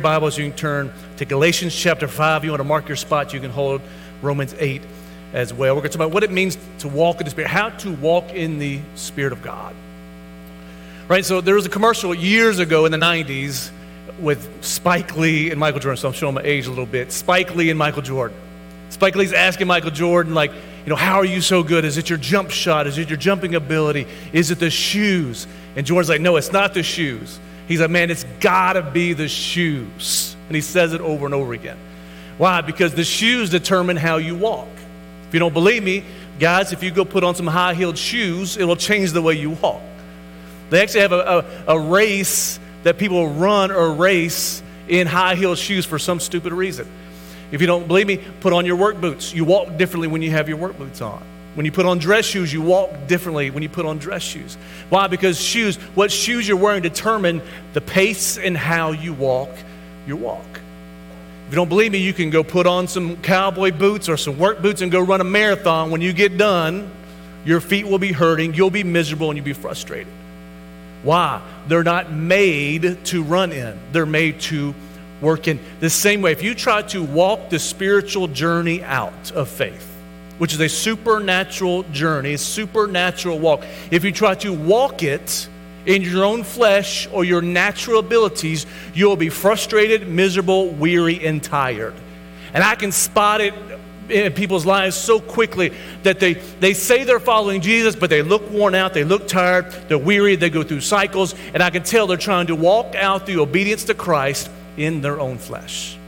Bibles, you can turn to Galatians chapter 5. You want to mark your spot, you can hold Romans 8 as well. We're going to talk about what it means to walk in the Spirit, how to walk in the Spirit of God. Right? So there was a commercial years ago in the 90s with Spike Lee and Michael Jordan. So I'm showing my age a little bit. Spike Lee and Michael Jordan. Spike Lee's asking Michael Jordan, like, you know, how are you so good? Is it your jump shot? Is it your jumping ability? Is it the shoes? And Jordan's like, no, it's not the shoes. He's like, man, it's got to be the shoes. And he says it over and over again. Why? Because the shoes determine how you walk. If you don't believe me, guys, if you go put on some high heeled shoes, it'll change the way you walk. They actually have a, a, a race that people run or race in high heeled shoes for some stupid reason. If you don't believe me, put on your work boots. You walk differently when you have your work boots on. When you put on dress shoes, you walk differently when you put on dress shoes. Why? Because shoes, what shoes you're wearing determine the pace and how you walk your walk. If you don't believe me, you can go put on some cowboy boots or some work boots and go run a marathon. When you get done, your feet will be hurting, you'll be miserable, and you'll be frustrated. Why? They're not made to run in, they're made to work in. The same way, if you try to walk the spiritual journey out of faith, which is a supernatural journey, a supernatural walk. If you try to walk it in your own flesh or your natural abilities, you'll be frustrated, miserable, weary, and tired. And I can spot it in people's lives so quickly that they, they say they're following Jesus, but they look worn out, they look tired, they're weary, they go through cycles, and I can tell they're trying to walk out the obedience to Christ in their own flesh.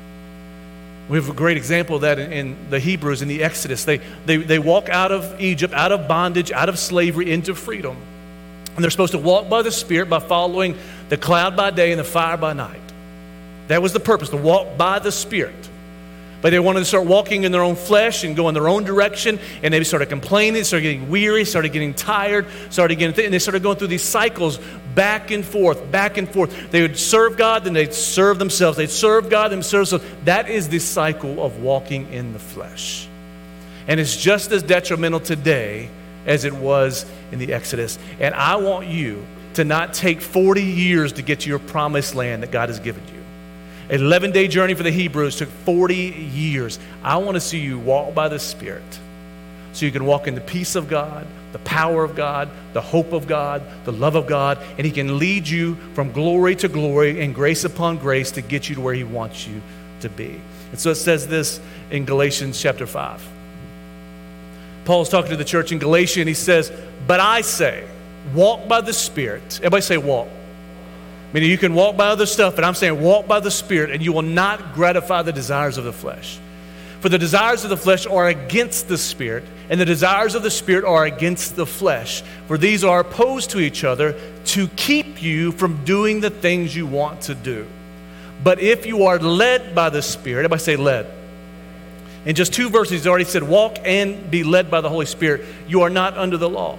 We have a great example of that in, in, the Hebrews in the Exodus. They, they, they walk out of Egypt, out of bondage, out of slavery into freedom. And they're supposed to walk by the Spirit by following the cloud by day and the fire by night. That was the purpose, to walk by the Spirit. But they wanted to start walking in their own flesh and go in their own direction. And they started complaining, started getting weary, started getting tired, started getting, th- and they started going through these cycles back and forth, back and forth. They would serve God, then they'd serve themselves. They'd serve God, then serve themselves. That is the cycle of walking in the flesh. And it's just as detrimental today as it was in the Exodus. And I want you to not take 40 years to get to your promised land that God has given you. 11 day journey for the Hebrews took 40 years. I want to see you walk by the Spirit so you can walk in the peace of God, the power of God, the hope of God, the love of God, and He can lead you from glory to glory and grace upon grace to get you to where He wants you to be. And so it says this in Galatians chapter 5. Paul's talking to the church in Galatia and he says, But I say, walk by the Spirit. Everybody say, walk. Meaning you can walk by other stuff, but I'm saying walk by the Spirit, and you will not gratify the desires of the flesh. For the desires of the flesh are against the Spirit, and the desires of the Spirit are against the flesh. For these are opposed to each other to keep you from doing the things you want to do. But if you are led by the Spirit, everybody say led. In just two verses, he's already said, walk and be led by the Holy Spirit. You are not under the law.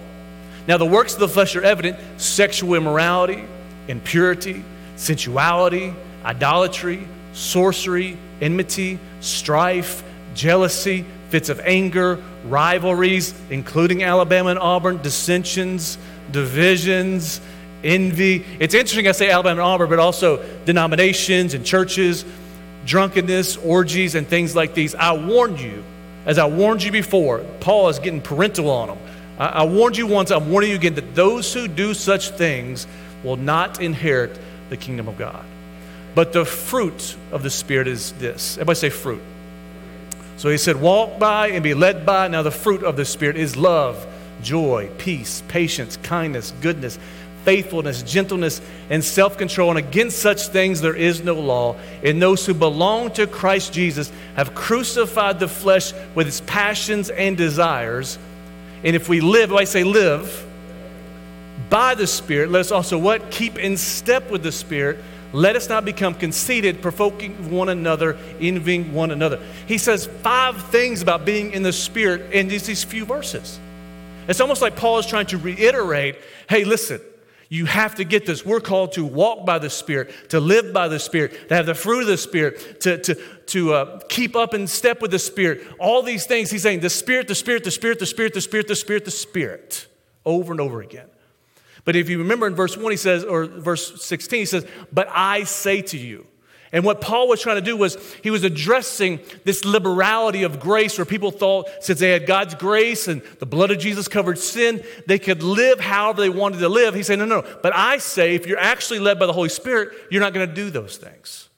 Now, the works of the flesh are evident sexual immorality impurity, sensuality, idolatry, sorcery, enmity, strife, jealousy, fits of anger, rivalries, including Alabama and Auburn, dissensions, divisions, envy. It's interesting I say Alabama and Auburn, but also denominations and churches, drunkenness, orgies, and things like these. I warned you, as I warned you before, Paul is getting parental on them. I, I warned you once, I'm warning you again that those who do such things will not inherit the kingdom of God. But the fruit of the Spirit is this. Everybody say fruit. So he said, walk by and be led by. Now, the fruit of the Spirit is love, joy, peace, patience, kindness, goodness, faithfulness, gentleness, and self control. And against such things there is no law. And those who belong to Christ Jesus have crucified the flesh with its passions and desires. And if we live, I say live, by the Spirit, let us also what? Keep in step with the Spirit. Let us not become conceited, provoking one another, envying one another. He says five things about being in the Spirit in these, these few verses. It's almost like Paul is trying to reiterate hey, listen, you have to get this. We're called to walk by the Spirit, to live by the Spirit, to have the fruit of the Spirit, to, to, to uh, keep up in step with the Spirit. All these things, he's saying the Spirit, the Spirit, the Spirit, the Spirit, the Spirit, the Spirit, the Spirit, over and over again. But if you remember in verse 1, he says, or verse 16, he says, But I say to you. And what Paul was trying to do was he was addressing this liberality of grace where people thought since they had God's grace and the blood of Jesus covered sin, they could live however they wanted to live. He said, no, no. But I say, if you're actually led by the Holy Spirit, you're not going to do those things.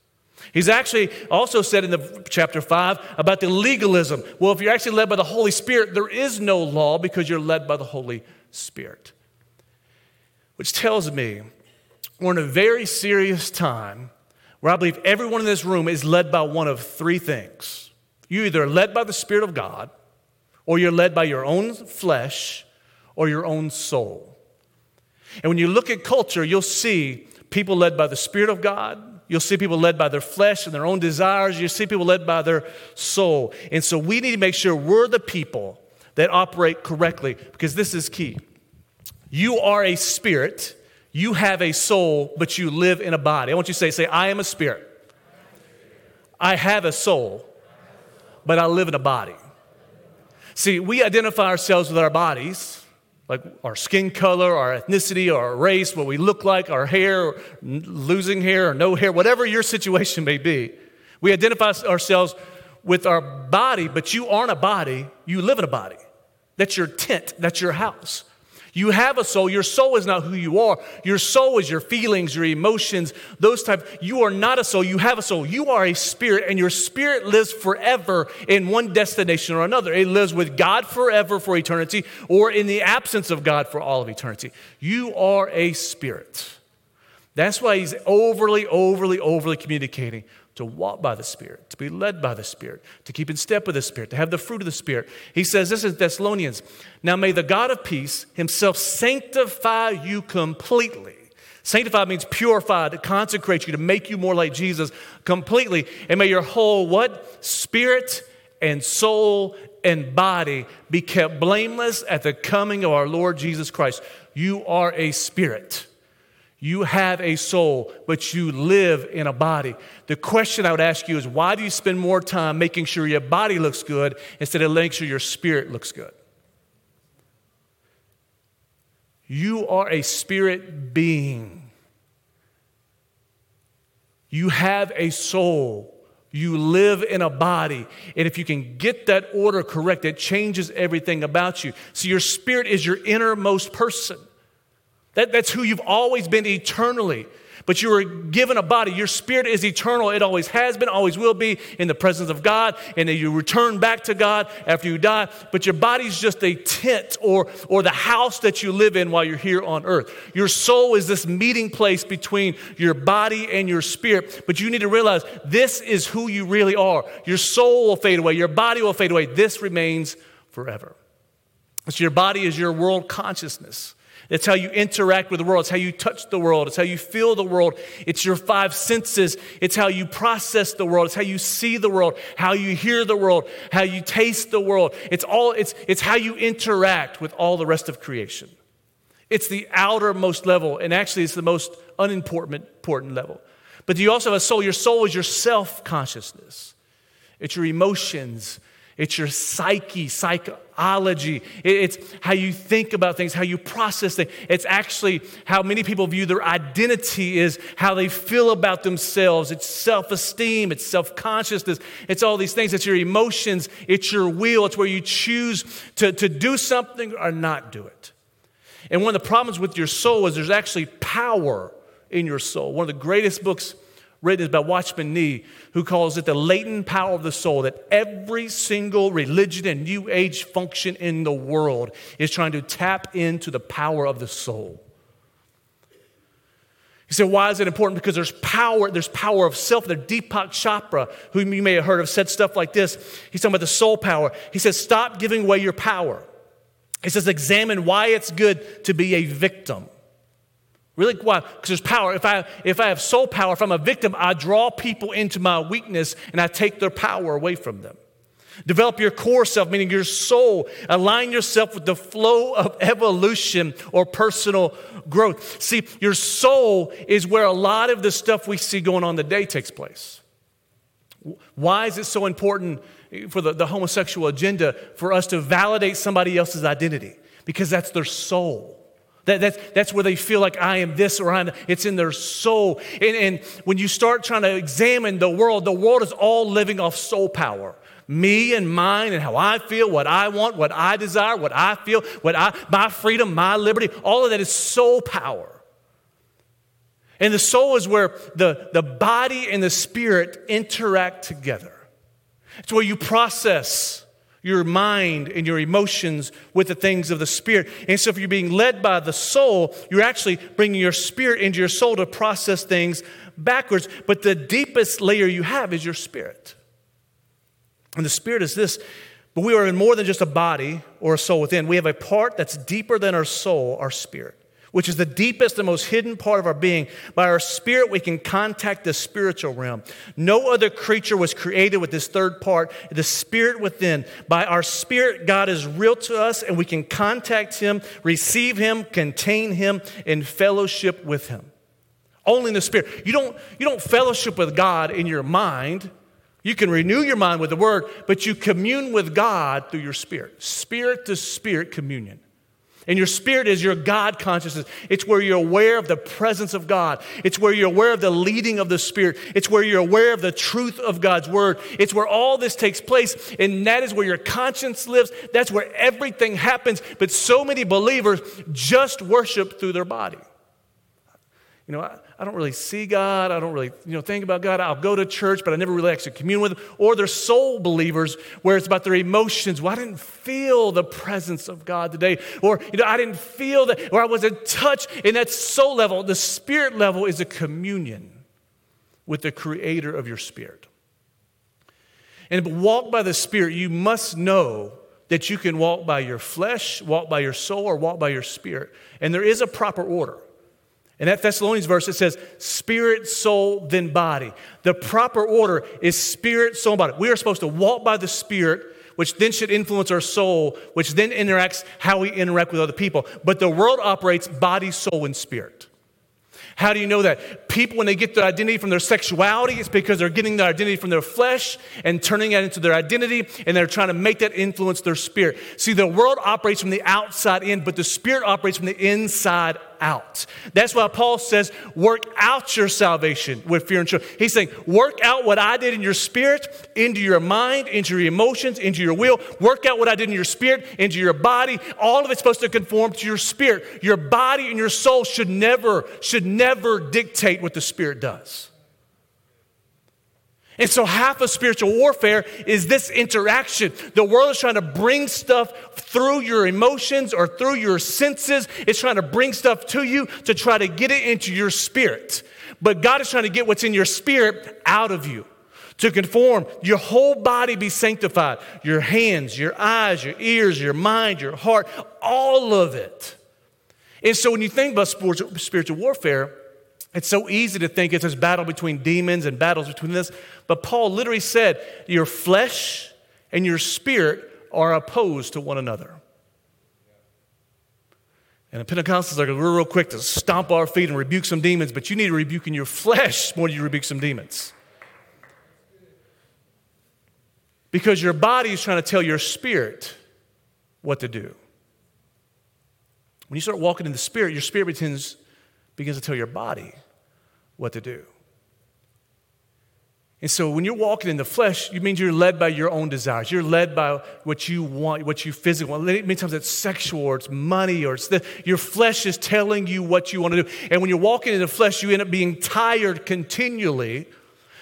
He's actually also said in the chapter 5 about the legalism. Well, if you're actually led by the Holy Spirit, there is no law because you're led by the Holy Spirit. Which tells me we're in a very serious time where I believe everyone in this room is led by one of three things. You're either led by the Spirit of God, or you're led by your own flesh, or your own soul. And when you look at culture, you'll see people led by the Spirit of God. You'll see people led by their flesh and their own desires. You'll see people led by their soul. And so we need to make sure we're the people that operate correctly because this is key. You are a spirit you have a soul, but you live in a body. I want you to say, say, I am a spirit. I have a soul, but I live in a body. See, we identify ourselves with our bodies, like our skin color, our ethnicity, our race, what we look like, our hair, losing hair or no hair, whatever your situation may be. We identify ourselves with our body, but you aren't a body, you live in a body. That's your tent, that's your house. You have a soul. Your soul is not who you are. Your soul is your feelings, your emotions, those type. You are not a soul. You have a soul. You are a spirit, and your spirit lives forever in one destination or another. It lives with God forever for eternity, or in the absence of God for all of eternity. You are a spirit. That's why he's overly, overly, overly communicating to walk by the Spirit, to be led by the Spirit, to keep in step with the Spirit, to have the fruit of the Spirit. He says this is Thessalonians Now may the God of peace himself sanctify you completely. Sanctify means purify, to consecrate you, to make you more like Jesus completely. And may your whole what? Spirit and soul and body be kept blameless at the coming of our Lord Jesus Christ. You are a spirit. You have a soul, but you live in a body. The question I would ask you is why do you spend more time making sure your body looks good instead of making sure your spirit looks good? You are a spirit being. You have a soul. You live in a body. And if you can get that order correct, it changes everything about you. So your spirit is your innermost person. That, that's who you've always been eternally. But you were given a body. Your spirit is eternal. It always has been, always will be in the presence of God. And then you return back to God after you die. But your body's just a tent or, or the house that you live in while you're here on earth. Your soul is this meeting place between your body and your spirit. But you need to realize this is who you really are. Your soul will fade away, your body will fade away. This remains forever. So your body is your world consciousness. It's how you interact with the world. It's how you touch the world. It's how you feel the world. It's your five senses. It's how you process the world. It's how you see the world, how you hear the world, how you taste the world. It's all it's it's how you interact with all the rest of creation. It's the outermost level, and actually it's the most unimportant important level. But you also have a soul. Your soul is your self-consciousness. It's your emotions. It's your psyche, psychology. It's how you think about things, how you process things. It's actually how many people view their identity is how they feel about themselves. It's self esteem, it's self consciousness, it's all these things. It's your emotions, it's your will. It's where you choose to, to do something or not do it. And one of the problems with your soul is there's actually power in your soul. One of the greatest books written is by Watchman Nee, who calls it the latent power of the soul that every single religion and new age function in the world is trying to tap into the power of the soul. He said, why is it important? Because there's power, there's power of self. The Deepak Chopra, whom you may have heard of, said stuff like this. He's talking about the soul power. He says, stop giving away your power. He says, examine why it's good to be a victim. Really? Why? Because there's power. If I, if I have soul power, if I'm a victim, I draw people into my weakness and I take their power away from them. Develop your core self, meaning your soul. Align yourself with the flow of evolution or personal growth. See, your soul is where a lot of the stuff we see going on today takes place. Why is it so important for the, the homosexual agenda for us to validate somebody else's identity? Because that's their soul. That, that's, that's where they feel like I am this or I'm, it's in their soul. And, and when you start trying to examine the world, the world is all living off soul power. Me and mine and how I feel, what I want, what I desire, what I feel, what I, my freedom, my liberty, all of that is soul power. And the soul is where the, the body and the spirit interact together. It's where you process your mind and your emotions with the things of the spirit. And so, if you're being led by the soul, you're actually bringing your spirit into your soul to process things backwards. But the deepest layer you have is your spirit. And the spirit is this but we are in more than just a body or a soul within. We have a part that's deeper than our soul, our spirit which is the deepest and most hidden part of our being. By our spirit, we can contact the spiritual realm. No other creature was created with this third part, the spirit within. By our spirit, God is real to us, and we can contact Him, receive Him, contain Him, and fellowship with Him. Only in the spirit. You don't, you don't fellowship with God in your mind. You can renew your mind with the word, but you commune with God through your spirit. Spirit to spirit communion. And your spirit is your God consciousness. It's where you're aware of the presence of God. It's where you're aware of the leading of the Spirit. It's where you're aware of the truth of God's Word. It's where all this takes place. And that is where your conscience lives. That's where everything happens. But so many believers just worship through their body. You know, I, I, don't really see God. I don't really, you know, think about God. I'll go to church, but I never really actually commune with Him. Or they're soul believers where it's about their emotions. Well, I didn't feel the presence of God today. Or, you know, I didn't feel that, or I wasn't touched. And that soul level, the spirit level is a communion with the creator of your spirit. And walk by the spirit, you must know that you can walk by your flesh, walk by your soul, or walk by your spirit. And there is a proper order. In that Thessalonians verse, it says spirit, soul, then body. The proper order is spirit, soul, body. We are supposed to walk by the spirit, which then should influence our soul, which then interacts how we interact with other people. But the world operates body, soul, and spirit. How do you know that? People, when they get their identity from their sexuality, it's because they're getting their identity from their flesh and turning that into their identity, and they're trying to make that influence their spirit. See, the world operates from the outside in, but the spirit operates from the inside out. That's why Paul says, work out your salvation with fear and trembling. He's saying, work out what I did in your spirit into your mind, into your emotions, into your will. Work out what I did in your spirit into your body. All of it's supposed to conform to your spirit. Your body and your soul should never, should never dictate what the spirit does. And so, half of spiritual warfare is this interaction. The world is trying to bring stuff through your emotions or through your senses. It's trying to bring stuff to you to try to get it into your spirit. But God is trying to get what's in your spirit out of you to conform your whole body be sanctified your hands, your eyes, your ears, your mind, your heart, all of it. And so, when you think about spiritual warfare, it's so easy to think it's this battle between demons and battles between this. But Paul literally said, Your flesh and your spirit are opposed to one another. And the Pentecostals are real, real quick to stomp our feet and rebuke some demons, but you need to rebuke in your flesh more than you rebuke some demons. Because your body is trying to tell your spirit what to do. When you start walking in the spirit, your spirit begins, begins to tell your body what to do. And so when you're walking in the flesh, it means you're led by your own desires. You're led by what you want, what you physically want. Many times it's sexual or it's money or it's the, your flesh is telling you what you want to do. And when you're walking in the flesh, you end up being tired continually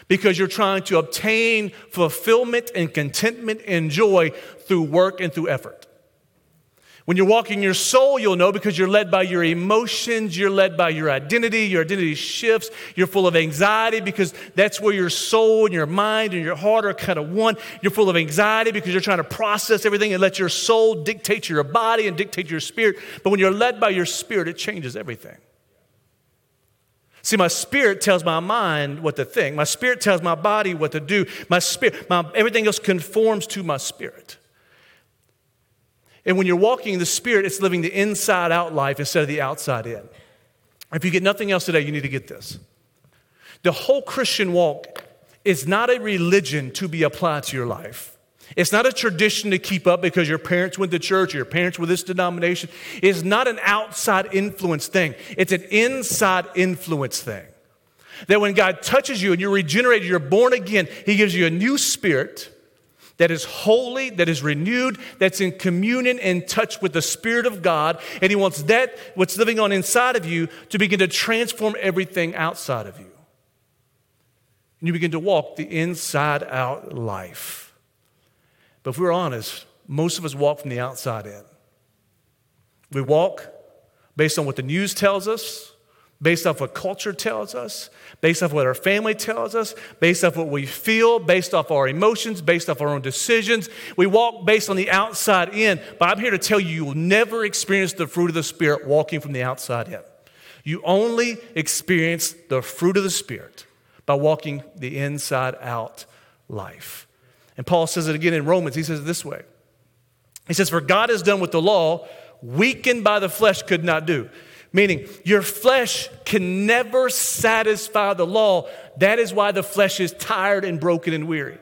because you're trying to obtain fulfillment and contentment and joy through work and through effort. When you're walking your soul, you'll know because you're led by your emotions, you're led by your identity, your identity shifts, you're full of anxiety because that's where your soul and your mind and your heart are kind of one. You're full of anxiety because you're trying to process everything and let your soul dictate your body and dictate your spirit. But when you're led by your spirit, it changes everything. See, my spirit tells my mind what to think. My spirit tells my body what to do. My spirit, my, everything else conforms to my spirit. And when you're walking in the Spirit, it's living the inside out life instead of the outside in. If you get nothing else today, you need to get this. The whole Christian walk is not a religion to be applied to your life. It's not a tradition to keep up because your parents went to church or your parents were this denomination. It's not an outside influence thing, it's an inside influence thing. That when God touches you and you're regenerated, you're born again, He gives you a new spirit that is holy, that is renewed, that's in communion and touch with the Spirit of God. And He wants that, what's living on inside of you, to begin to transform everything outside of you. And you begin to walk the inside out life. But if we're honest, most of us walk from the outside in. We walk based on what the news tells us, based off what culture tells us, based off what our family tells us, based off what we feel, based off our emotions, based off our own decisions. We walk based on the outside in. But I'm here to tell you, you will never experience the fruit of the Spirit walking from the outside in. You only experience the fruit of the Spirit by walking the inside out life. And Paul says it again in Romans. He says it this way He says, For God has done what the law, weakened by the flesh, could not do. Meaning, your flesh can never satisfy the law. That is why the flesh is tired and broken and weary.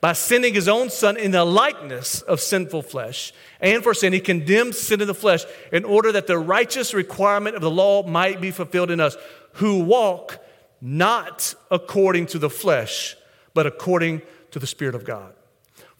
By sending his own son in the likeness of sinful flesh, and for sin, he condemned sin in the flesh in order that the righteous requirement of the law might be fulfilled in us, who walk not according to the flesh, but according to the Spirit of God.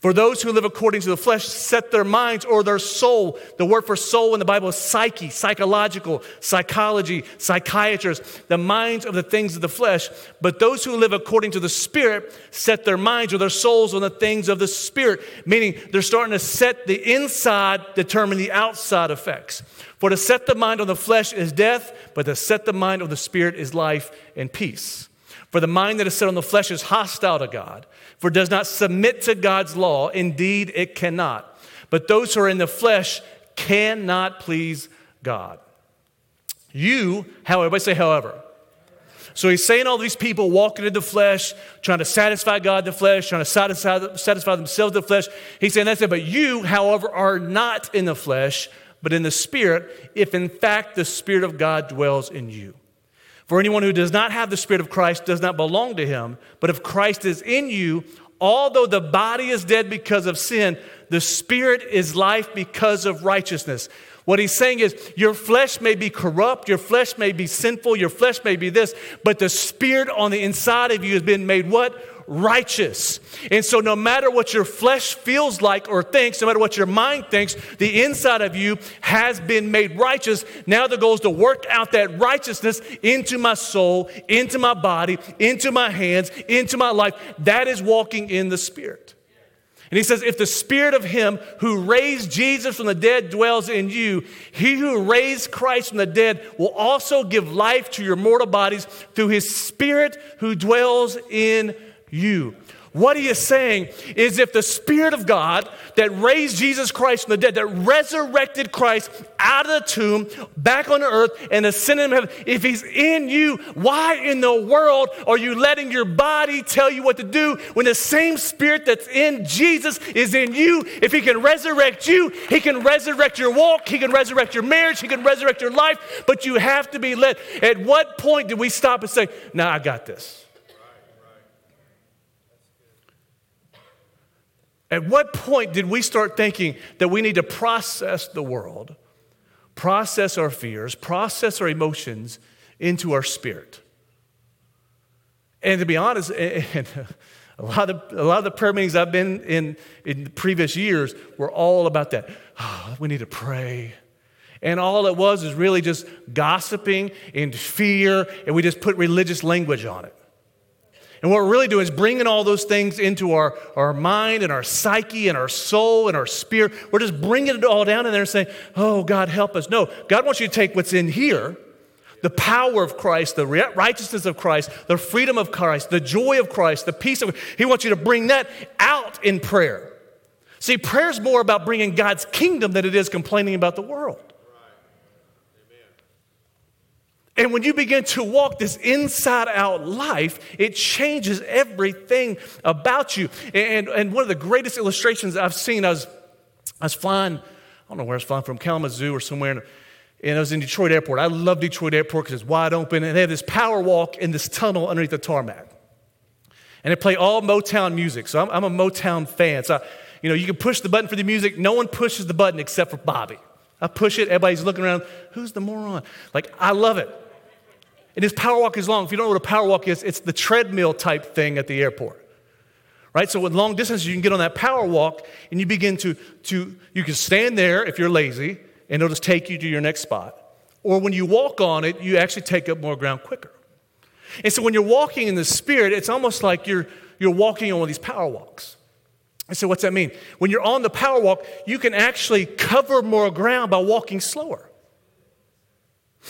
For those who live according to the flesh set their minds or their soul. The word for soul in the Bible is psyche, psychological, psychology, psychiatrist, the minds of the things of the flesh. But those who live according to the Spirit set their minds or their souls on the things of the Spirit, meaning they're starting to set the inside, determine the outside effects. For to set the mind on the flesh is death, but to set the mind on the Spirit is life and peace. For the mind that is set on the flesh is hostile to God for does not submit to God's law. Indeed, it cannot. But those who are in the flesh cannot please God. You, however, everybody say, however. So he's saying all these people walking in the flesh, trying to satisfy God the flesh, trying to satisfy, satisfy themselves the flesh. He's saying that's it. But you, however, are not in the flesh, but in the Spirit, if in fact the Spirit of God dwells in you. For anyone who does not have the Spirit of Christ does not belong to him. But if Christ is in you, although the body is dead because of sin, the Spirit is life because of righteousness. What he's saying is, your flesh may be corrupt, your flesh may be sinful, your flesh may be this, but the Spirit on the inside of you has been made what? Righteous. And so, no matter what your flesh feels like or thinks, no matter what your mind thinks, the inside of you has been made righteous. Now, the goal is to work out that righteousness into my soul, into my body, into my hands, into my life. That is walking in the Spirit. And he says, if the spirit of him who raised Jesus from the dead dwells in you, he who raised Christ from the dead will also give life to your mortal bodies through his spirit who dwells in you. What he is saying is if the Spirit of God that raised Jesus Christ from the dead, that resurrected Christ out of the tomb, back on earth, and ascended in heaven, if he's in you, why in the world are you letting your body tell you what to do when the same Spirit that's in Jesus is in you? If he can resurrect you, he can resurrect your walk, he can resurrect your marriage, he can resurrect your life, but you have to be led. At what point did we stop and say, Nah, I got this? At what point did we start thinking that we need to process the world, process our fears, process our emotions into our spirit? And to be honest, and a lot of a lot of the prayer meetings I've been in in previous years were all about that. Oh, we need to pray. And all it was is really just gossiping and fear, and we just put religious language on it. And what we're really doing is bringing all those things into our, our mind and our psyche and our soul and our spirit. We're just bringing it all down in there and saying, Oh, God, help us. No, God wants you to take what's in here the power of Christ, the righteousness of Christ, the freedom of Christ, the joy of Christ, the peace of He wants you to bring that out in prayer. See, prayer is more about bringing God's kingdom than it is complaining about the world. And when you begin to walk this inside out life, it changes everything about you. And, and one of the greatest illustrations I've seen, I was, I was flying, I don't know where I was flying from, Kalamazoo or somewhere, and, I was in Detroit Airport. I love Detroit Airport because it's wide open, and they have this power walk in this tunnel underneath the tarmac. And they play all Motown music. So I'm, I'm a Motown fan. So I, you know, you can push the button for the music. No one pushes the button except for Bobby. I push it, everybody's looking around. Who's the moron? Like, I love it. And his power walk is long. If you don't know what a power walk is, it's the treadmill type thing at the airport. Right? So with long distance, you can get on that power walk and you begin to, to you can stand there if you're lazy and it'll just take you to your next spot. Or when you walk on it, you actually take up more ground quicker. And so when you're walking in the spirit, it's almost like you're, you're walking on one of these power walks. And so what's that mean? When you're on the power walk, you can actually cover more ground by walking slower.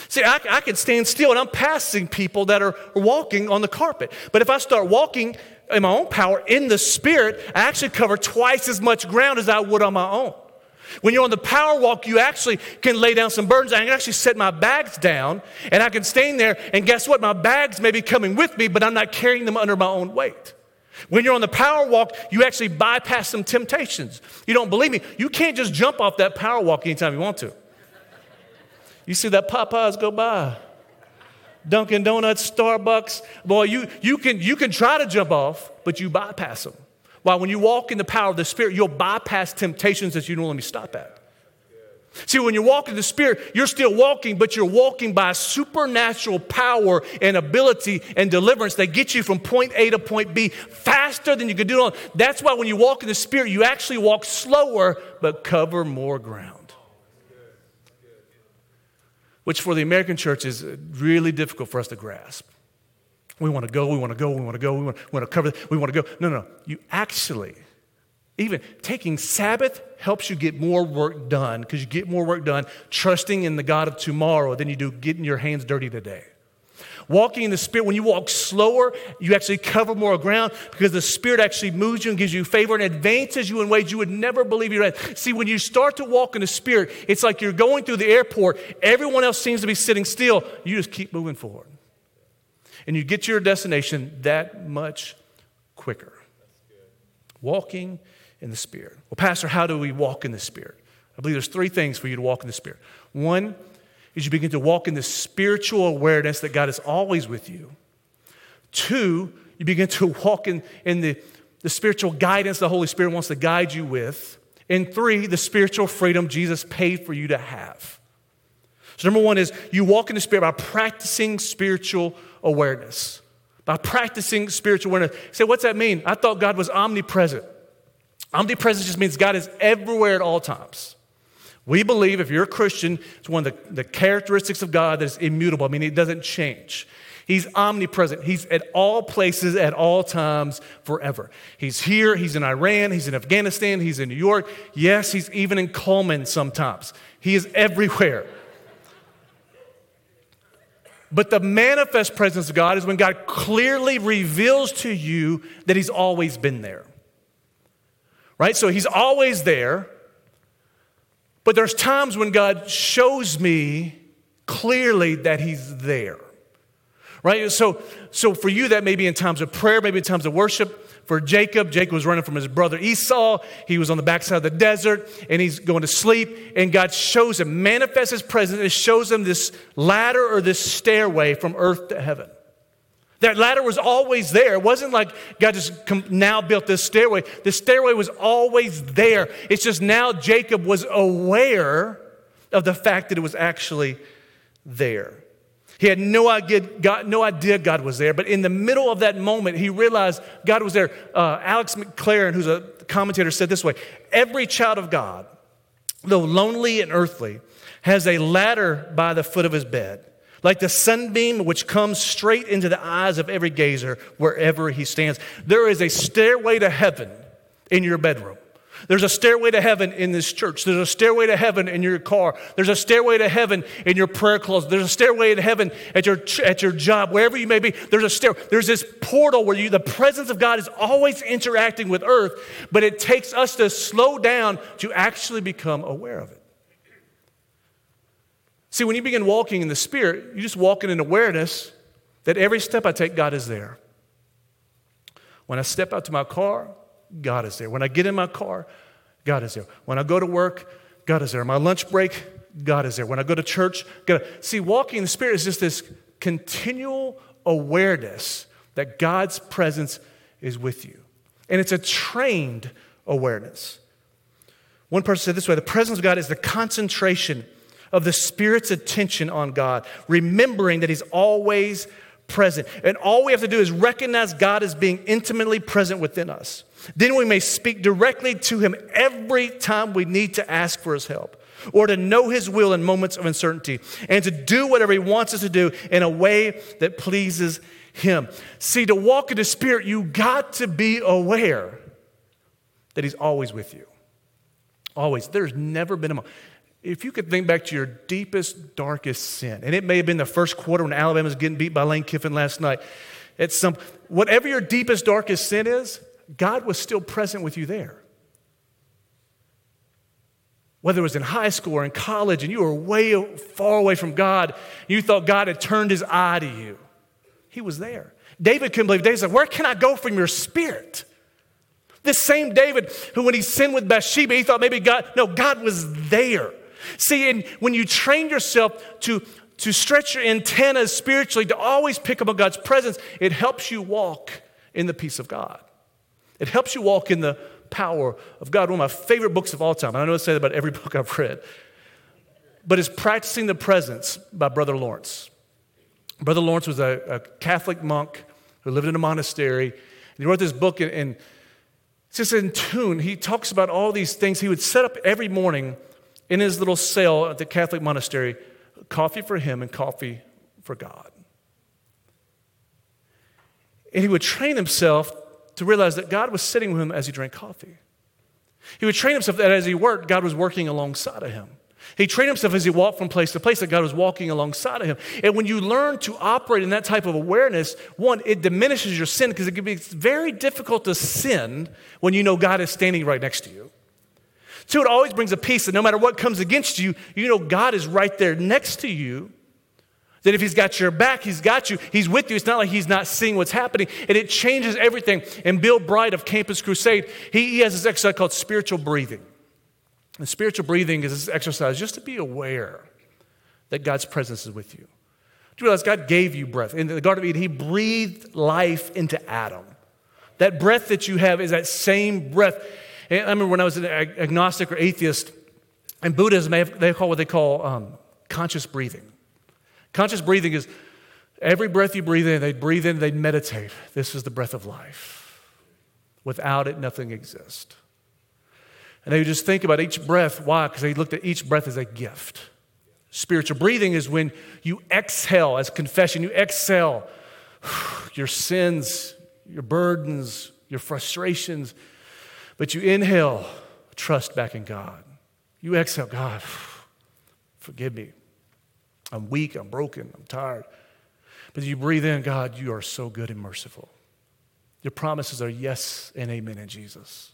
See, I, I can stand still and I'm passing people that are walking on the carpet. But if I start walking in my own power in the spirit, I actually cover twice as much ground as I would on my own. When you're on the power walk, you actually can lay down some burdens. I can actually set my bags down and I can stand there, and guess what? My bags may be coming with me, but I'm not carrying them under my own weight. When you're on the power walk, you actually bypass some temptations. You don't believe me? You can't just jump off that power walk anytime you want to. You see that Popeyes go by, Dunkin' Donuts, Starbucks. Boy, you, you, can, you can try to jump off, but you bypass them. While when you walk in the power of the Spirit, you'll bypass temptations that you don't let me stop at. See, when you walk in the Spirit, you're still walking, but you're walking by supernatural power and ability and deliverance that gets you from point A to point B faster than you could do it on. That's why when you walk in the Spirit, you actually walk slower, but cover more ground which for the American church is really difficult for us to grasp. We want to go, we want to go, we want to go, we want, we want to cover, we want to go. No, no, you actually, even taking Sabbath helps you get more work done because you get more work done trusting in the God of tomorrow than you do getting your hands dirty today. Walking in the Spirit, when you walk slower, you actually cover more ground because the Spirit actually moves you and gives you favor and advances you in ways you would never believe you're at. See, when you start to walk in the Spirit, it's like you're going through the airport, everyone else seems to be sitting still. You just keep moving forward. And you get to your destination that much quicker. Walking in the Spirit. Well, Pastor, how do we walk in the Spirit? I believe there's three things for you to walk in the Spirit. One, is you begin to walk in the spiritual awareness that God is always with you. Two, you begin to walk in, in the, the spiritual guidance the Holy Spirit wants to guide you with. And three, the spiritual freedom Jesus paid for you to have. So, number one is you walk in the Spirit by practicing spiritual awareness. By practicing spiritual awareness. Say, what's that mean? I thought God was omnipresent. Omnipresent just means God is everywhere at all times. We believe if you're a Christian, it's one of the, the characteristics of God that is immutable. I mean, it doesn't change. He's omnipresent. He's at all places, at all times, forever. He's here, he's in Iran, he's in Afghanistan, he's in New York. Yes, he's even in Cullman sometimes. He is everywhere. But the manifest presence of God is when God clearly reveals to you that he's always been there. Right? So he's always there. But there's times when God shows me clearly that He's there. Right? So, so for you, that may be in times of prayer, maybe in times of worship. For Jacob, Jacob was running from his brother Esau. He was on the backside of the desert and he's going to sleep. And God shows him, manifests his presence, and shows him this ladder or this stairway from earth to heaven. That ladder was always there. It wasn't like God just now built this stairway. The stairway was always there. It's just now Jacob was aware of the fact that it was actually there. He had no idea, God, no idea God was there, but in the middle of that moment, he realized God was there. Uh, Alex McLaren, who's a commentator, said this way Every child of God, though lonely and earthly, has a ladder by the foot of his bed like the sunbeam which comes straight into the eyes of every gazer wherever he stands. There is a stairway to heaven in your bedroom. There's a stairway to heaven in this church. There's a stairway to heaven in your car. There's a stairway to heaven in your prayer closet. There's a stairway to heaven at your, at your job, wherever you may be. There's a stair. There's this portal where you, the presence of God is always interacting with earth, but it takes us to slow down to actually become aware of it. See, when you begin walking in the Spirit, you just walk in an awareness that every step I take, God is there. When I step out to my car, God is there. When I get in my car, God is there. When I go to work, God is there. My lunch break, God is there. When I go to church, God. See, walking in the Spirit is just this continual awareness that God's presence is with you. And it's a trained awareness. One person said this way the presence of God is the concentration of the Spirit's attention on God, remembering that He's always present. And all we have to do is recognize God as being intimately present within us. Then we may speak directly to Him every time we need to ask for His help or to know His will in moments of uncertainty and to do whatever He wants us to do in a way that pleases Him. See, to walk in the Spirit, you got to be aware that He's always with you. Always. There's never been a moment. If you could think back to your deepest, darkest sin, and it may have been the first quarter when Alabama was getting beat by Lane Kiffin last night. It's some, whatever your deepest, darkest sin is, God was still present with you there. Whether it was in high school or in college and you were way far away from God, you thought God had turned his eye to you. He was there. David couldn't believe. David said, Where can I go from your spirit? This same David, who when he sinned with Bathsheba, he thought maybe God, no, God was there. See, and when you train yourself to, to stretch your antennas spiritually, to always pick up on God's presence, it helps you walk in the peace of God. It helps you walk in the power of God. One of my favorite books of all time, and I know I say that about every book I've read, but it's Practicing the Presence by Brother Lawrence. Brother Lawrence was a, a Catholic monk who lived in a monastery. And he wrote this book, and, and it's just in tune. He talks about all these things. He would set up every morning in his little cell at the Catholic monastery coffee for him and coffee for God. And he would train himself to realize that God was sitting with him as he drank coffee. He would train himself that as he worked, God was working alongside of him. He trained himself as he walked from place to place that God was walking alongside of him. And when you learn to operate in that type of awareness, one, it diminishes your sin because it can be very difficult to sin when you know God is standing right next to you. It always brings a peace that no matter what comes against you, you know God is right there next to you. That if He's got your back, He's got you, He's with you. It's not like He's not seeing what's happening. And it changes everything. And Bill Bright of Campus Crusade, he, he has this exercise called spiritual breathing. And spiritual breathing is this exercise just to be aware that God's presence is with you. Do you realize God gave you breath? In the Garden of Eden, He breathed life into Adam. That breath that you have is that same breath I remember when I was an agnostic or atheist, in Buddhism, they, they call what they call um, conscious breathing. Conscious breathing is every breath you breathe in, they'd breathe in, they'd meditate. This is the breath of life. Without it, nothing exists. And they would just think about each breath. Why? Because they looked at each breath as a gift. Spiritual breathing is when you exhale, as confession, you exhale your sins, your burdens, your frustrations, but you inhale trust back in God. You exhale, God, forgive me. I'm weak, I'm broken, I'm tired. But you breathe in, God, you are so good and merciful. Your promises are yes and amen in Jesus.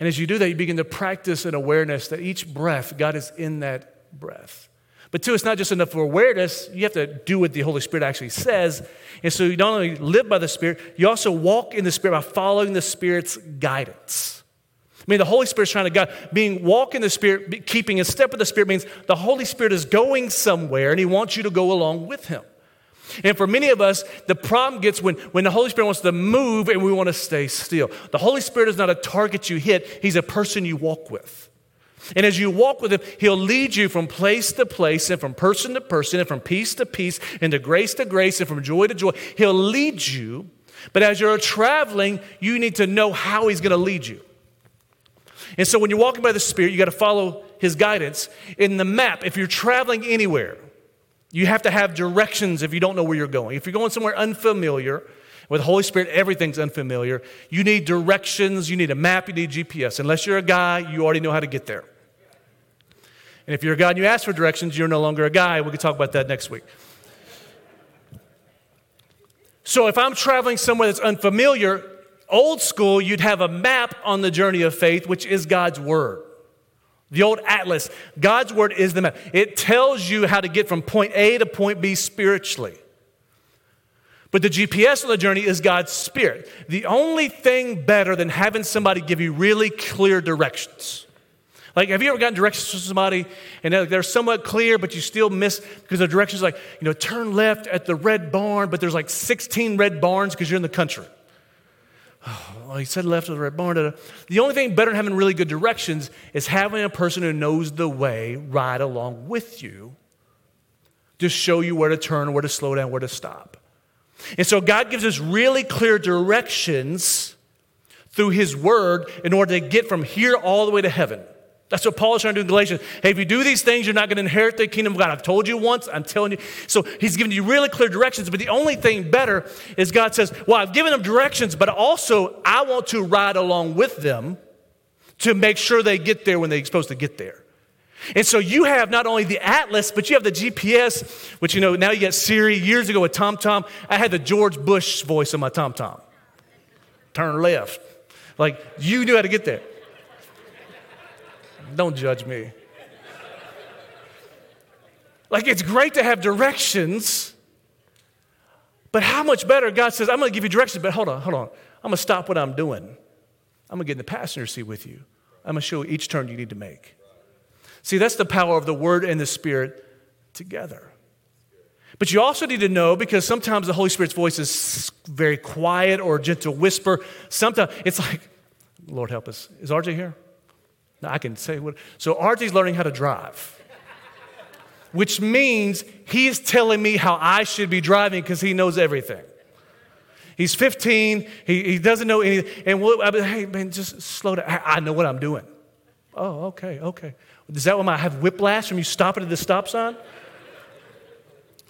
And as you do that, you begin to practice an awareness that each breath, God is in that breath. But two, it's not just enough for awareness. You have to do what the Holy Spirit actually says. And so you not only live by the Spirit, you also walk in the Spirit by following the Spirit's guidance. I mean, the Holy Spirit's trying to guide. Being walk in the Spirit, keeping in step with the Spirit means the Holy Spirit is going somewhere and He wants you to go along with Him. And for many of us, the problem gets when, when the Holy Spirit wants to move and we want to stay still. The Holy Spirit is not a target you hit, He's a person you walk with. And as you walk with Him, He'll lead you from place to place and from person to person and from peace to peace and to grace to grace and from joy to joy. He'll lead you. But as you're traveling, you need to know how He's going to lead you. And so when you're walking by the Spirit, you got to follow His guidance. In the map, if you're traveling anywhere, you have to have directions if you don't know where you're going. If you're going somewhere unfamiliar, with the Holy Spirit, everything's unfamiliar. You need directions, you need a map, you need GPS. Unless you're a guy, you already know how to get there. And if you're a guy and you ask for directions, you're no longer a guy. We can talk about that next week. So if I'm traveling somewhere that's unfamiliar, old school, you'd have a map on the journey of faith, which is God's Word. The old atlas. God's Word is the map. It tells you how to get from point A to point B spiritually. But the GPS on the journey is God's Spirit. The only thing better than having somebody give you really clear directions. Like, have you ever gotten directions from somebody and they're somewhat clear, but you still miss because the directions like, you know, turn left at the red barn, but there's like 16 red barns because you're in the country. Oh, he said left of the red barn. The only thing better than having really good directions is having a person who knows the way ride along with you to show you where to turn, where to slow down, where to stop. And so God gives us really clear directions through His Word in order to get from here all the way to heaven. That's what Paul is trying to do in Galatians. Hey, if you do these things, you're not going to inherit the kingdom of God. I've told you once, I'm telling you. So he's giving you really clear directions. But the only thing better is God says, Well, I've given them directions, but also I want to ride along with them to make sure they get there when they're supposed to get there. And so you have not only the atlas, but you have the GPS, which you know now you got Siri. Years ago with TomTom, I had the George Bush voice on my TomTom. Turn left. Like you knew how to get there. Don't judge me. Like, it's great to have directions, but how much better God says, I'm going to give you directions, but hold on, hold on. I'm going to stop what I'm doing. I'm going to get in the passenger seat with you. I'm going to show you each turn you need to make. See, that's the power of the Word and the Spirit together. But you also need to know because sometimes the Holy Spirit's voice is very quiet or a gentle whisper. Sometimes it's like, Lord help us. Is RJ here? I can say what. So RJ's learning how to drive, which means he's telling me how I should be driving because he knows everything. He's 15. He, he doesn't know anything. And we'll, I mean, hey, man, just slow down. I, know what I'm doing. Oh, okay, okay. Is that when I have whiplash from you stopping at the stop sign?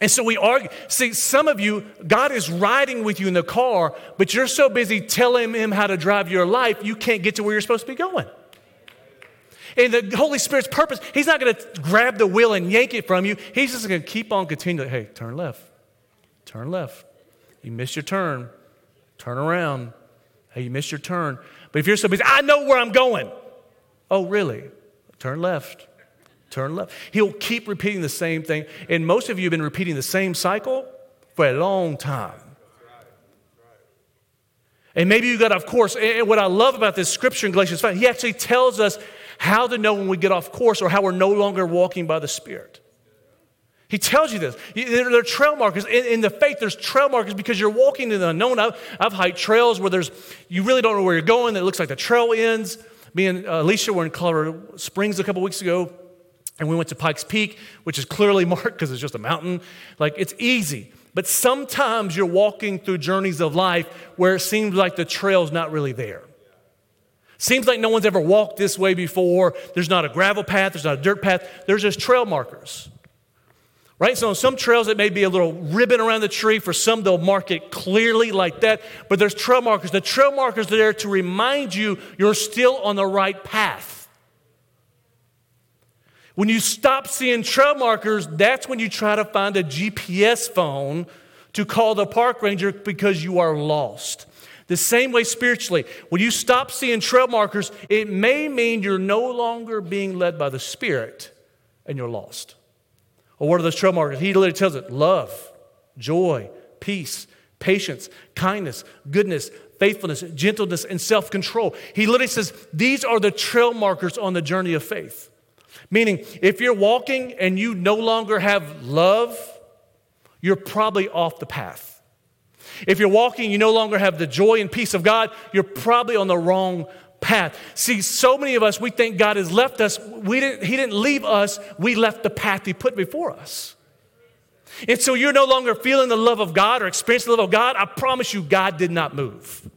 And so we argue. See, some of you, God is riding with you in the car, but you're so busy telling him how to drive your life, you can't get to where you're supposed to be going. And the Holy Spirit's purpose, He's not going to grab the wheel and yank it from you. He's just going to keep on continuing. Hey, turn left. Turn left. You missed your turn. Turn around. Hey, you missed your turn. But if you're so busy, I know where I'm going. Oh, really? Turn left. Turn left. He'll keep repeating the same thing. And most of you have been repeating the same cycle for a long time. And maybe you got of course. And what I love about this scripture in Galatians 5, he actually tells us how to know when we get off course or how we're no longer walking by the Spirit. He tells you this. There are trail markers. In, in, the faith, there's trail markers because you're walking in the unknown. I've, I've hiked trails where there's, you really don't know where you're going. It looks like the trail ends. Me and uh, Alicia were in Colorado Springs a couple weeks ago, and we went to Pikes Peak, which is clearly marked because it's just a mountain. Like, it's easy. But sometimes you're walking through journeys of life where it seems like the trail's not really there. Seems like no one's ever walked this way before. There's not a gravel path, there's not a dirt path, there's just trail markers. Right? So on some trails it may be a little ribbon around the tree. For some, they'll mark it clearly like that. But there's trail markers. The trail markers are there to remind you you're still on the right path. When you stop seeing trail markers, that's when you try to find a GPS phone to call the park ranger because you are lost. The same way spiritually, when you stop seeing trail markers, it may mean you're no longer being led by the Spirit and you're lost. Or what are those trail markers? He literally tells it love, joy, peace, patience, kindness, goodness, faithfulness, gentleness, and self control. He literally says these are the trail markers on the journey of faith. Meaning, if you're walking and you no longer have love, you're probably off the path. If you're walking, you no longer have the joy and peace of God, you're probably on the wrong path. See, so many of us, we think God has left us. We didn't, he didn't leave us, we left the path He put before us. And so you're no longer feeling the love of God or experiencing the love of God. I promise you, God did not move.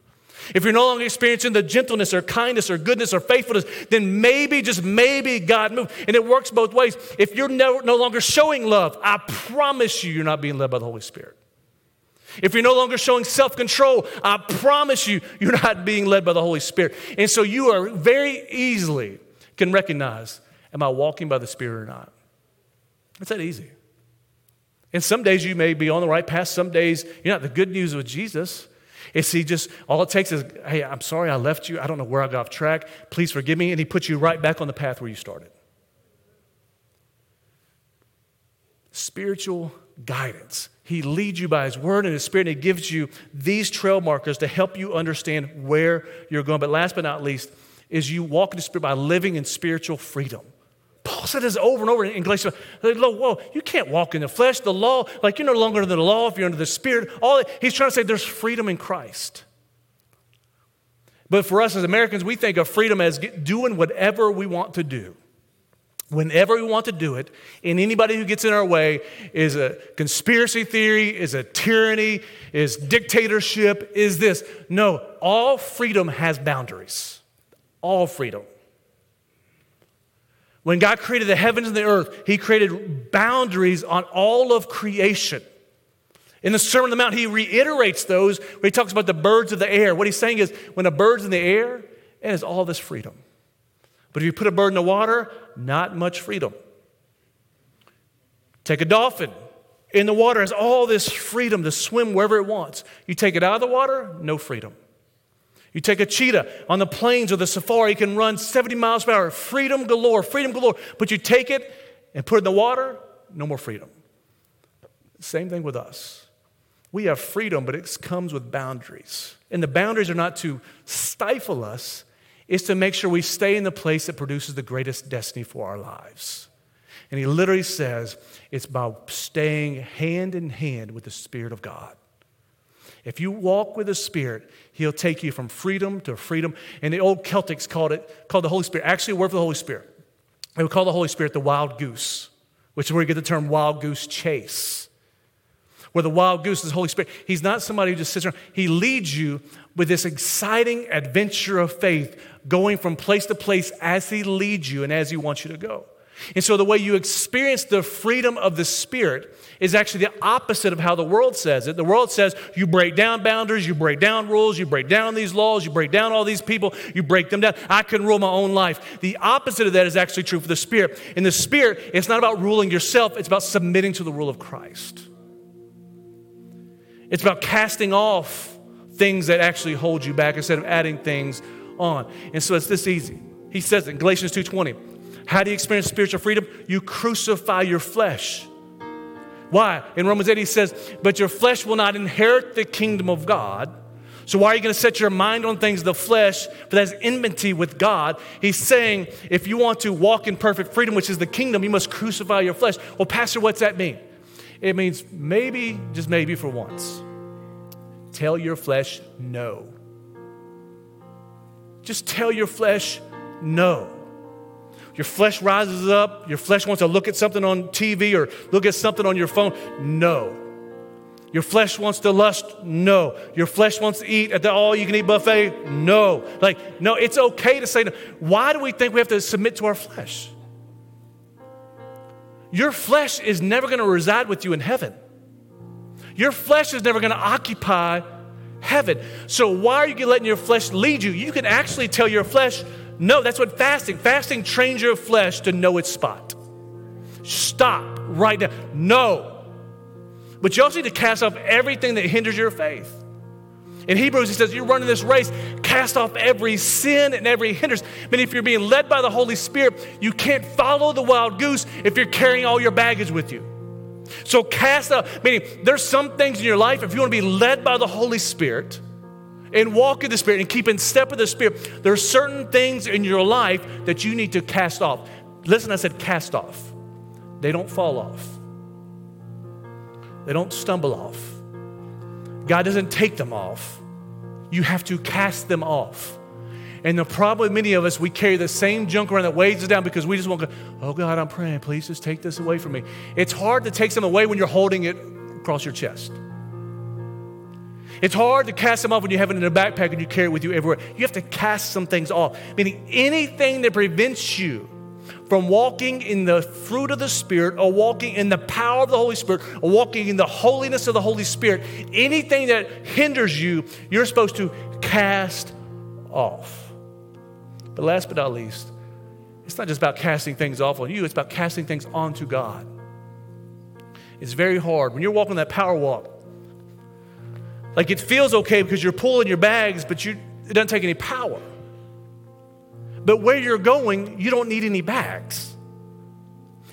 If you're no longer experiencing the gentleness or kindness or goodness or faithfulness, then maybe, just maybe, God moved. And it works both ways. If you're no, no longer showing love, I promise you, you're not being led by the Holy Spirit. If you're no longer showing self control, I promise you, you're not being led by the Holy Spirit. And so you are very easily can recognize am I walking by the Spirit or not? It's that easy. And some days you may be on the right path, some days you're not. The good news with Jesus is he just, all it takes is, hey, I'm sorry I left you. I don't know where I got off track. Please forgive me. And he puts you right back on the path where you started. Spiritual guidance. He leads you by His Word and His Spirit, and He gives you these trail markers to help you understand where you're going. But last but not least, is you walk in the Spirit by living in spiritual freedom. Paul said this over and over in Galatians. Whoa, you can't walk in the flesh. The law, like you're no longer under the law if you're under the Spirit. All he's trying to say, there's freedom in Christ. But for us as Americans, we think of freedom as doing whatever we want to do. Whenever we want to do it, and anybody who gets in our way is a conspiracy theory, is a tyranny, is dictatorship, is this. No, all freedom has boundaries. All freedom. When God created the heavens and the earth, He created boundaries on all of creation. In the Sermon on the Mount, He reiterates those where He talks about the birds of the air. What He's saying is, when a bird's in the air, it has all this freedom. But if you put a bird in the water, not much freedom. Take a dolphin in the water, has all this freedom to swim wherever it wants. You take it out of the water, no freedom. You take a cheetah on the plains or the safari, it can run 70 miles per hour, freedom galore, freedom galore. But you take it and put it in the water, no more freedom. Same thing with us. We have freedom, but it comes with boundaries. And the boundaries are not to stifle us, it's to make sure we stay in the place that produces the greatest destiny for our lives. And he literally says it's about staying hand in hand with the Spirit of God. If you walk with the Spirit, He'll take you from freedom to freedom. And the old Celtics called it, called the Holy Spirit, actually a word for the Holy Spirit. They would call the Holy Spirit the wild goose, which is where you get the term wild goose chase. Where the wild goose is the Holy Spirit. He's not somebody who just sits around. He leads you with this exciting adventure of faith, going from place to place as He leads you and as He wants you to go. And so, the way you experience the freedom of the Spirit is actually the opposite of how the world says it. The world says you break down boundaries, you break down rules, you break down these laws, you break down all these people, you break them down. I can rule my own life. The opposite of that is actually true for the Spirit. In the Spirit, it's not about ruling yourself, it's about submitting to the rule of Christ. It's about casting off things that actually hold you back instead of adding things on. And so it's this easy. He says in Galatians 2:20, how do you experience spiritual freedom? You crucify your flesh. Why? In Romans 8 he says, "But your flesh will not inherit the kingdom of God." So why are you going to set your mind on things of the flesh, but that's enmity with God? He's saying, if you want to walk in perfect freedom, which is the kingdom, you must crucify your flesh. Well, Pastor, what's that mean? It means maybe, just maybe for once, tell your flesh no. Just tell your flesh no. Your flesh rises up, your flesh wants to look at something on TV or look at something on your phone. No. Your flesh wants to lust? No. Your flesh wants to eat at the all you can eat buffet? No. Like, no, it's okay to say no. Why do we think we have to submit to our flesh? Your flesh is never going to reside with you in heaven. Your flesh is never going to occupy heaven. So why are you letting your flesh lead you? You can actually tell your flesh, no, that's what fasting. Fasting trains your flesh to know its spot. Stop right now. No. But you also need to cast off everything that hinders your faith. In Hebrews, he says, You're running this race, cast off every sin and every hindrance. I mean, if you're being led by the Holy Spirit, you can't follow the wild goose if you're carrying all your baggage with you. So cast out, meaning there's some things in your life, if you want to be led by the Holy Spirit and walk in the Spirit and keep in step with the Spirit, there are certain things in your life that you need to cast off. Listen, I said cast off. They don't fall off, they don't stumble off. God doesn't take them off. You have to cast them off. And the problem many of us, we carry the same junk around that weighs us down because we just want to go, oh God, I'm praying, please just take this away from me. It's hard to take them away when you're holding it across your chest. It's hard to cast them off when you have it in a backpack and you carry it with you everywhere. You have to cast some things off, meaning anything that prevents you from walking in the fruit of the Spirit or walking in the power of the Holy Spirit or walking in the holiness of the Holy Spirit, anything that hinders you, you're supposed to cast off. But last but not least, it's not just about casting things off on you, it's about casting things onto God. It's very hard. When you're walking that power walk, like it feels okay because you're pulling your bags, but you, it doesn't take any power. But where you're going, you don't need any bags.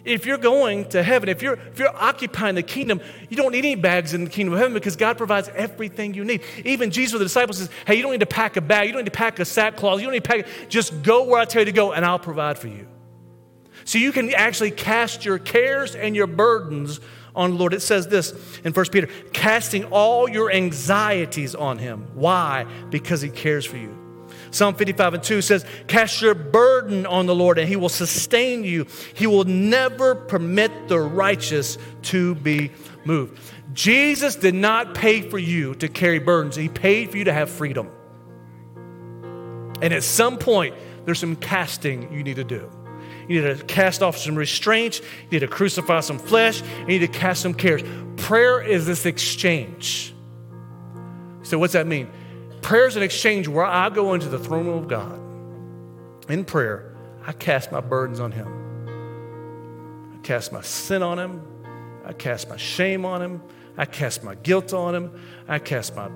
If you're going to heaven, if you're, if you're occupying the kingdom, you don't need any bags in the kingdom of heaven because God provides everything you need. Even Jesus with the disciples says, hey, you don't need to pack a bag. You don't need to pack a sackcloth. You don't need to pack, just go where I tell you to go and I'll provide for you. So you can actually cast your cares and your burdens on the Lord. It says this in 1 Peter casting all your anxieties on Him. Why? Because He cares for you. Psalm 55 and 2 says, Cast your burden on the Lord, and he will sustain you. He will never permit the righteous to be moved. Jesus did not pay for you to carry burdens, he paid for you to have freedom. And at some point, there's some casting you need to do. You need to cast off some restraints. You need to crucify some flesh. You need to cast some cares. Prayer is this exchange. So, what's that mean? Prayer is an exchange where I go into the throne room of God. In prayer, I cast my burdens on Him. I cast my sin on Him. I cast my shame on Him. I cast my guilt on Him. I cast my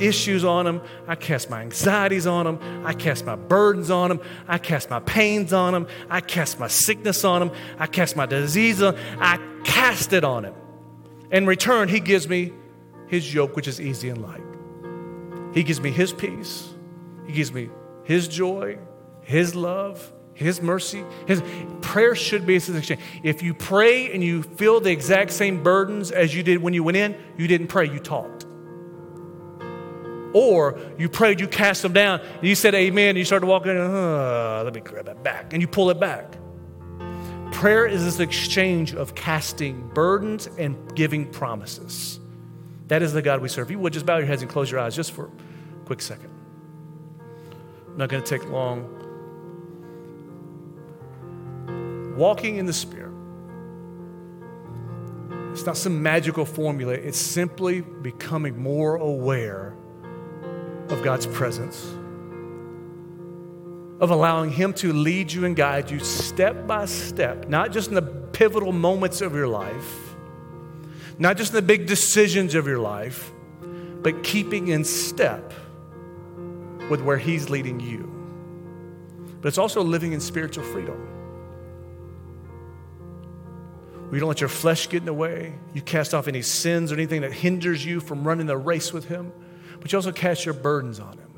issues on him. I cast my anxieties on him. I cast my burdens on him. I cast my pains on him. I cast my sickness on him. I cast my disease on him. I cast it on him. In return, he gives me his yoke, which is easy and light. He gives me his peace. He gives me his joy, his love, his mercy. His prayer should be a exchange. If you pray and you feel the exact same burdens as you did when you went in, you didn't pray, you talked. Or you prayed, you cast them down, and you said amen, and you started walking, uh, let me grab that back, and you pull it back. Prayer is this exchange of casting burdens and giving promises. That is the God we serve. If you would just bow your heads and close your eyes just for a quick second. I'm not going to take long. Walking in the Spirit. It's not some magical formula. It's simply becoming more aware of God's presence, of allowing Him to lead you and guide you step by step, not just in the pivotal moments of your life, not just in the big decisions of your life, but keeping in step with where He's leading you. But it's also living in spiritual freedom. You don't let your flesh get in the way. You cast off any sins or anything that hinders you from running the race with Him but you also cast your burdens on Him.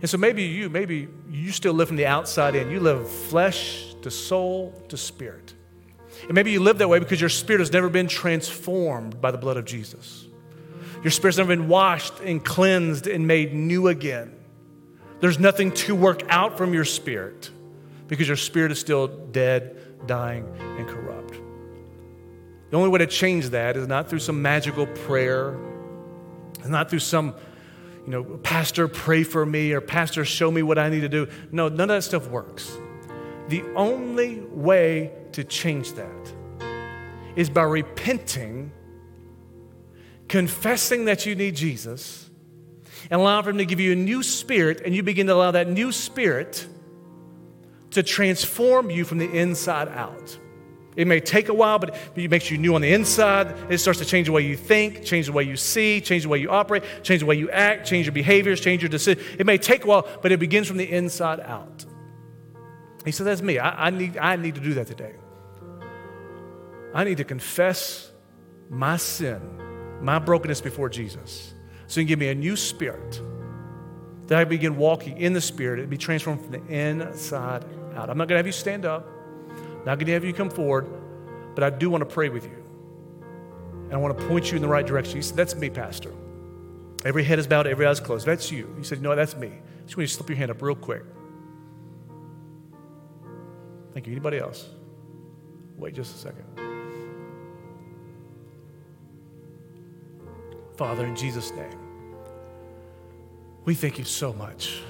And so maybe you, maybe you still live from the outside in. You live flesh to soul to spirit. And maybe you live that way because your spirit has never been transformed by the blood of Jesus. Your spirit's never been washed and cleansed and made new again. There's nothing to work out from your spirit because your spirit is still dead, dying, and corrupt. The only way to change that is not through some magical prayer it's not through some, you know, pastor, pray for me or pastor, show me what I need to do. No, none of that stuff works. The only way to change that is by repenting, confessing that you need Jesus, and allowing Him to give you a new spirit, and you begin to allow that new spirit to transform you from the inside out. It may take a while, but it makes you new on the inside. It starts to change the way you think, change the way you see, change the way you operate, change the way you act, change your behaviors, change your decisions. It may take a while, but it begins from the inside out. He said, That's me. I, I, need, I need to do that today. I need to confess my sin, my brokenness before Jesus. So he can give me a new spirit. That I begin walking in the spirit and be transformed from the inside out. I'm not going to have you stand up. Not going to have you come forward, but I do want to pray with you. And I want to point you in the right direction. He said, That's me, Pastor. Every head is bowed, every eye is closed. That's you. He said, No, that's me. Just want you to slip your hand up real quick. Thank you. Anybody else? Wait just a second. Father, in Jesus' name, we thank you so much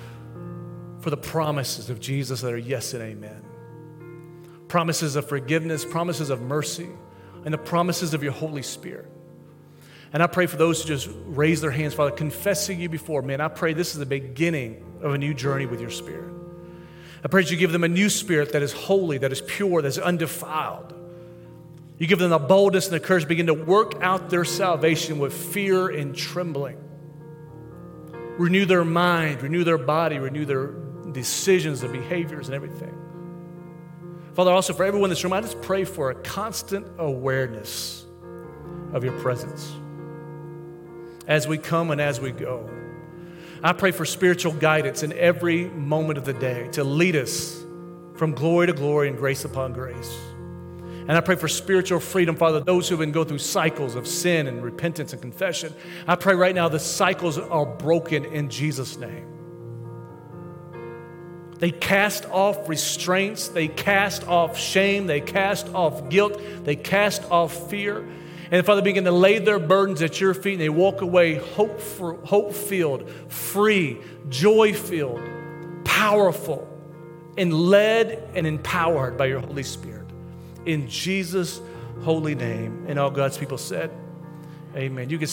for the promises of Jesus that are yes and amen promises of forgiveness, promises of mercy, and the promises of your Holy Spirit. And I pray for those who just raise their hands, Father, confessing you before, man, I pray this is the beginning of a new journey with your Spirit. I pray that you give them a new spirit that is holy, that is pure, that is undefiled. You give them the boldness and the courage to begin to work out their salvation with fear and trembling. Renew their mind, renew their body, renew their decisions, their behaviors, and everything. Father, also for everyone in this room, I just pray for a constant awareness of your presence as we come and as we go. I pray for spiritual guidance in every moment of the day to lead us from glory to glory and grace upon grace. And I pray for spiritual freedom, Father, those who have been going through cycles of sin and repentance and confession. I pray right now the cycles are broken in Jesus' name. They cast off restraints, they cast off shame, they cast off guilt, they cast off fear. And Father, begin to lay their burdens at your feet and they walk away hope, hope filled, free, joy filled, powerful, and led and empowered by your Holy Spirit. In Jesus' holy name. And all God's people said, Amen. You can